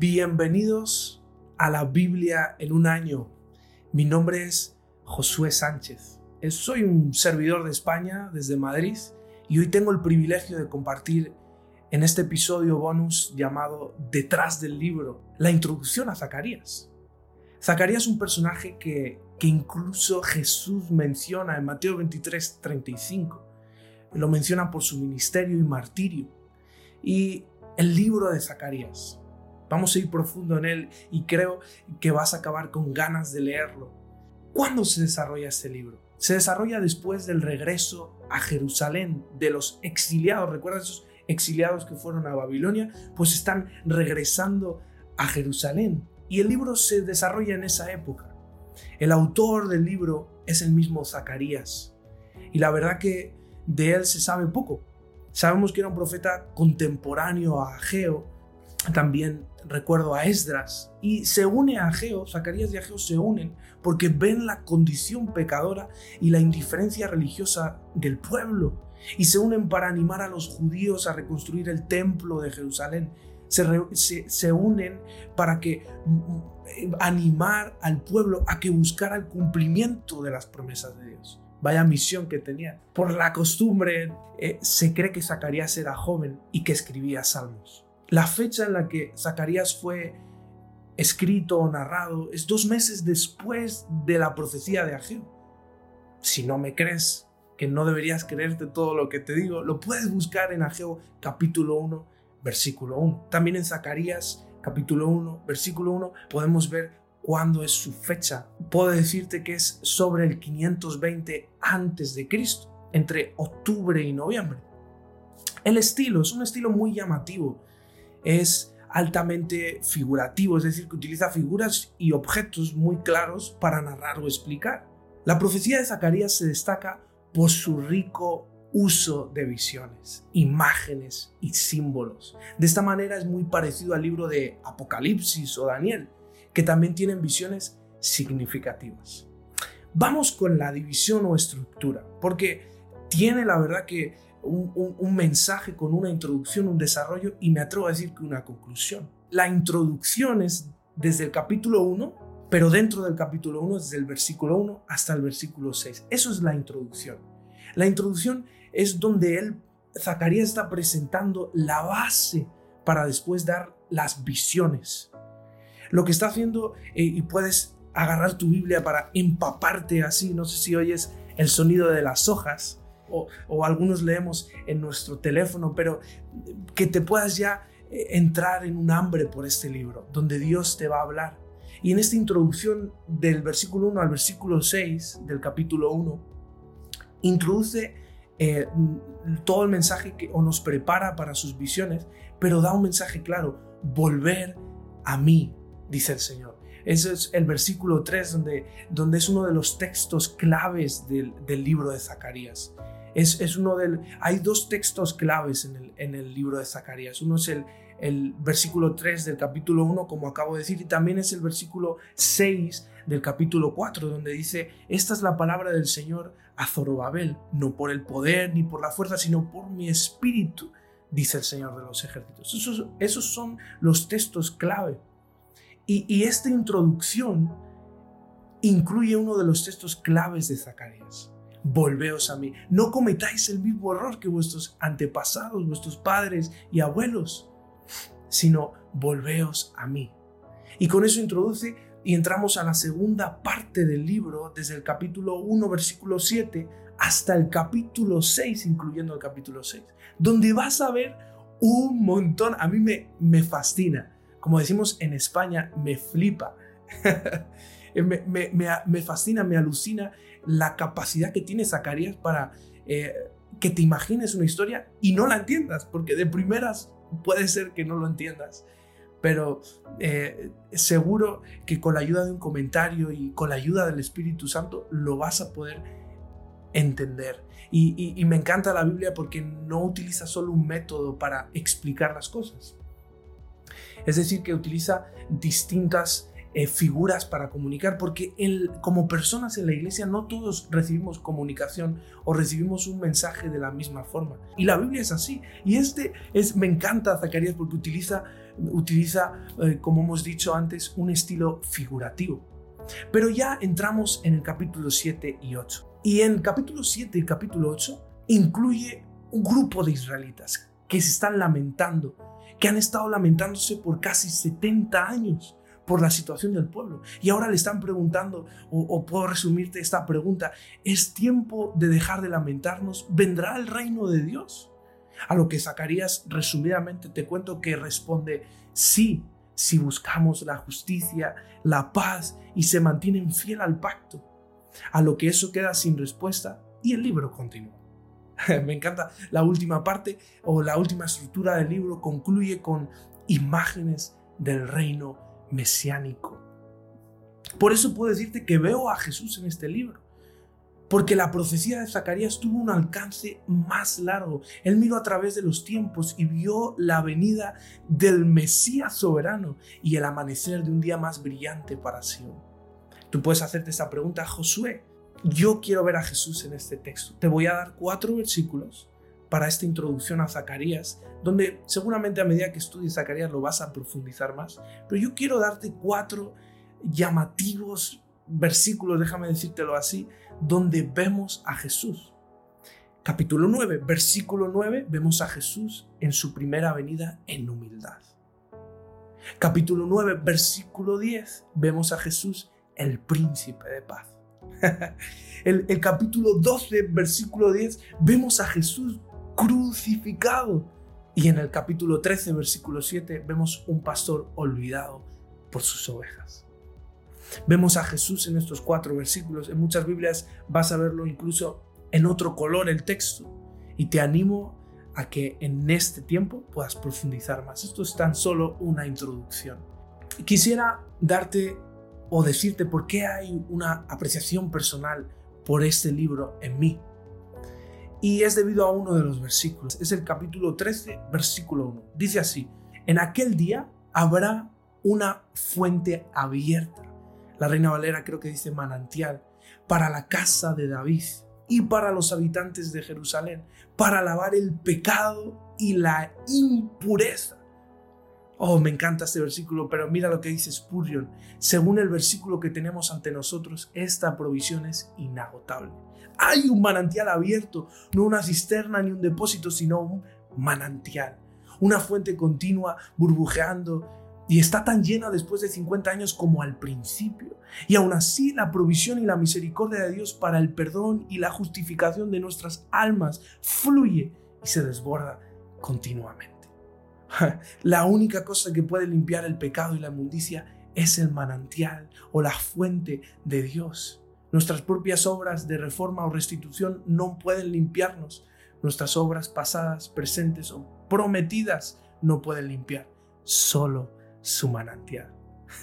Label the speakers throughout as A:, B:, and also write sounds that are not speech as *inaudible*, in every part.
A: Bienvenidos a la Biblia en un año. Mi nombre es Josué Sánchez. Soy un servidor de España desde Madrid y hoy tengo el privilegio de compartir en este episodio bonus llamado Detrás del libro la introducción a Zacarías. Zacarías es un personaje que, que incluso Jesús menciona en Mateo 23, 35. Lo menciona por su ministerio y martirio. Y el libro de Zacarías Vamos a ir profundo en él y creo que vas a acabar con ganas de leerlo. ¿Cuándo se desarrolla este libro? Se desarrolla después del regreso a Jerusalén de los exiliados. ¿Recuerdas esos exiliados que fueron a Babilonia? Pues están regresando a Jerusalén. Y el libro se desarrolla en esa época. El autor del libro es el mismo Zacarías. Y la verdad que de él se sabe poco. Sabemos que era un profeta contemporáneo a Ageo, también recuerdo a Esdras y se une a Ageo, Zacarías y Ageo se unen porque ven la condición pecadora y la indiferencia religiosa del pueblo y se unen para animar a los judíos a reconstruir el templo de Jerusalén. Se, se, unen para que mm, animar al pueblo a que buscara el cumplimiento de las promesas de Dios. Vaya misión que tenían. Por la costumbre, eh, se cree que Zacarías era joven y que escribía salmos. La fecha en la que Zacarías fue escrito o narrado es dos meses después de la profecía de Ageo. Si no me crees, que no deberías creerte todo lo que te digo, lo puedes buscar en Ageo capítulo 1, versículo 1. También en Zacarías capítulo 1, versículo 1, podemos ver cuándo es su fecha. Puedo decirte que es sobre el 520 antes de Cristo, entre octubre y noviembre. El estilo es un estilo muy llamativo es altamente figurativo, es decir, que utiliza figuras y objetos muy claros para narrar o explicar. La profecía de Zacarías se destaca por su rico uso de visiones, imágenes y símbolos. De esta manera es muy parecido al libro de Apocalipsis o Daniel, que también tienen visiones significativas. Vamos con la división o estructura, porque tiene la verdad que un, mensaje con una introducción, un desarrollo y me atrevo a decir que una conclusión. La introducción es desde el capítulo 1, pero dentro del capítulo 1, desde el versículo 1 hasta el versículo 6. Eso es la introducción. La introducción es donde él, Zacarías está presentando la base para después dar las visiones. Lo que está haciendo, eh, y puedes agarrar tu Biblia para empaparte así, no sé si oyes el sonido de las hojas, o, algunos leemos en nuestro teléfono, pero que te puedas ya eh, entrar en un hambre por este libro, donde Dios te va a hablar. Y en esta introducción del versículo 1 al versículo 6 del capítulo 1, introduce eh, todo el mensaje que o nos prepara para sus visiones, pero da un mensaje claro, volver a mí, dice el Señor. Ese es el versículo 3, donde, donde es uno de los textos claves del, del libro de Zacarías. Es, uno del, hay dos textos claves en el, en el libro de Zacarías. Uno es el, el versículo 3 del capítulo 1, como acabo de decir, y también es el versículo 6 del capítulo 4, donde dice, esta es la palabra del Señor a Zorobabel, no por el poder ni por la fuerza, sino por mi espíritu, dice el Señor de los ejércitos. Esos, esos son los textos clave. Y, esta introducción incluye uno de los textos claves de Zacarías volveos a mí. No cometáis el mismo error que vuestros antepasados, vuestros padres y abuelos, sino volveos a mí. Y con eso introduce y entramos a la segunda parte del libro, desde el capítulo 1, versículo 7, hasta el capítulo 6, incluyendo el capítulo 6, donde vas a ver un montón, a mí me, me fascina, como decimos en España, me flipa. *laughs* me, fascina, me alucina la capacidad que tiene Zacarías para eh, que te imagines una historia y no la entiendas, porque de primeras puede ser que no lo entiendas, pero eh, seguro que con la ayuda de un comentario y con la ayuda del Espíritu Santo lo vas a poder entender. Y me encanta la Biblia porque no utiliza solo un método para explicar las cosas. Es decir, que utiliza distintas eh, figuras para comunicar, porque como personas en la iglesia no todos recibimos comunicación o recibimos un mensaje de la misma forma. Y la Biblia es así. Y este es, me encanta Zacarías porque utiliza, utiliza eh, como hemos dicho antes, un estilo figurativo. Pero ya entramos en el capítulo 7 y 8. Y en capítulo 7 y capítulo 8 incluye un grupo de israelitas que se están lamentando, que han estado lamentándose por casi 70 años por la situación del pueblo. Y ahora le están preguntando, o, puedo resumirte esta pregunta, ¿es tiempo de dejar de lamentarnos? ¿Vendrá el reino de Dios? A lo que Zacarías resumidamente te cuento que responde, sí, si buscamos la justicia, la paz y se mantienen fiel al pacto. A lo que eso queda sin respuesta y el libro continúa. *laughs* Me encanta la última parte o la última estructura del libro concluye con imágenes del reino mesiánico. Por eso puedo decirte que veo a Jesús en este libro. Porque la profecía de Zacarías tuvo un alcance más largo. Él miró a través de los tiempos y vio la venida del Mesías soberano y el amanecer de un día más brillante para Sion. Tú puedes hacerte esa pregunta, Josué. Yo quiero ver a Jesús en este texto. Te voy a dar cuatro versículos para esta introducción a Zacarías, donde seguramente a medida que estudies Zacarías lo vas a profundizar más, pero yo quiero darte cuatro llamativos versículos, déjame decírtelo así, donde vemos a Jesús. Capítulo 9, versículo 9, vemos a Jesús en su primera venida en humildad. Capítulo 9, versículo 10, vemos a Jesús el príncipe de paz. *laughs* el, el capítulo 12, versículo 10, vemos a Jesús crucificado. Y en el capítulo 13, versículo 7, vemos un pastor olvidado por sus ovejas. Vemos a Jesús en estos cuatro versículos. En muchas Biblias vas a verlo incluso en otro color el texto. Y te animo a que en este tiempo puedas profundizar más. Esto es tan solo una introducción. Quisiera darte o decirte por qué hay una apreciación personal por este libro en mí. Y es debido a uno de los versículos. Es el capítulo 13, versículo 1. Dice así, en aquel día habrá una fuente abierta. La Reina Valera creo que dice manantial para la casa de David y para los habitantes de Jerusalén, para lavar el pecado y la impureza. Oh, me encanta este versículo, pero mira lo que dice Spurgeon. Según el versículo que tenemos ante nosotros, esta provisión es inagotable. Hay un manantial abierto, no una cisterna ni un depósito, sino un manantial. Una fuente continua burbujeando y está tan llena después de 50 años como al principio. Y aún así la provisión y la misericordia de Dios para el perdón y la justificación de nuestras almas fluye y se desborda continuamente. *laughs* La única cosa que puede limpiar el pecado y la inmundicia es el manantial o la fuente de Dios. Nuestras propias obras de reforma o restitución no pueden limpiarnos. Nuestras obras pasadas, presentes o prometidas no pueden limpiar. Solo su manantial.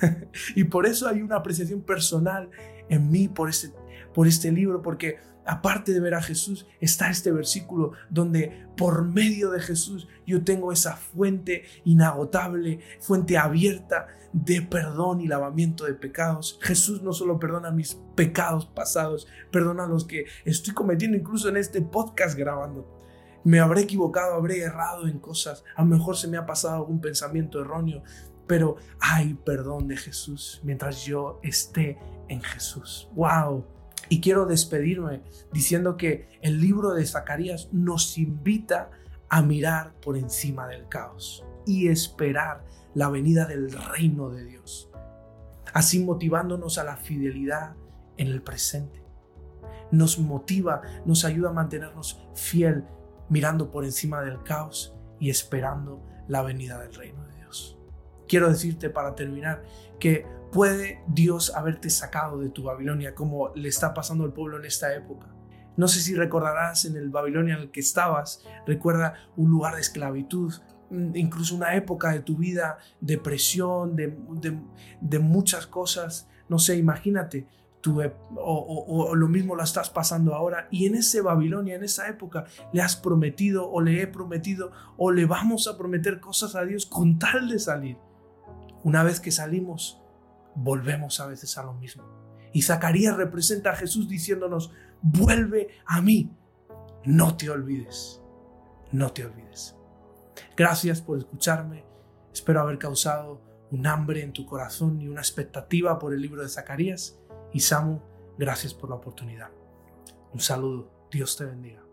A: *laughs* y por eso hay una apreciación personal en mí por este, por este libro, porque aparte de ver a Jesús, está este versículo donde por medio de Jesús yo tengo esa fuente inagotable, fuente abierta de perdón y lavamiento de pecados. Jesús no solo perdona mis pecados pasados, perdona los que estoy cometiendo incluso en este podcast grabando. Me habré equivocado, habré errado en cosas, a lo mejor se me ha pasado algún pensamiento erróneo, pero hay perdón de Jesús mientras yo esté en Jesús. ¡Wow! Y quiero despedirme diciendo que el libro de Zacarías nos invita a mirar por encima del caos y esperar la venida del reino de Dios, así motivándonos a la fidelidad en el presente. Nos motiva, nos ayuda a mantenernos fiel mirando por encima del caos y esperando la venida del reino de Dios. Quiero decirte para terminar que puede Dios haberte sacado de tu Babilonia como le está pasando al pueblo en esta época. No sé si recordarás en el Babilonia en el que estabas, recuerda un lugar de esclavitud, mm, incluso una época de tu vida, depresión, de, de, muchas cosas. No sé, imagínate, tú, o, o, lo mismo la estás pasando ahora. Y en ese Babilonia, en esa época, le has prometido o le he prometido o le vamos a prometer cosas a Dios con tal de salir. Una vez que salimos, volvemos a veces a lo mismo. Y Zacarías representa a Jesús diciéndonos, vuelve a mí, no te olvides, no te olvides. Gracias por escucharme, espero haber causado un hambre en tu corazón y una expectativa por el libro de Zacarías. Y Samu, gracias por la oportunidad. Un saludo, Dios te bendiga.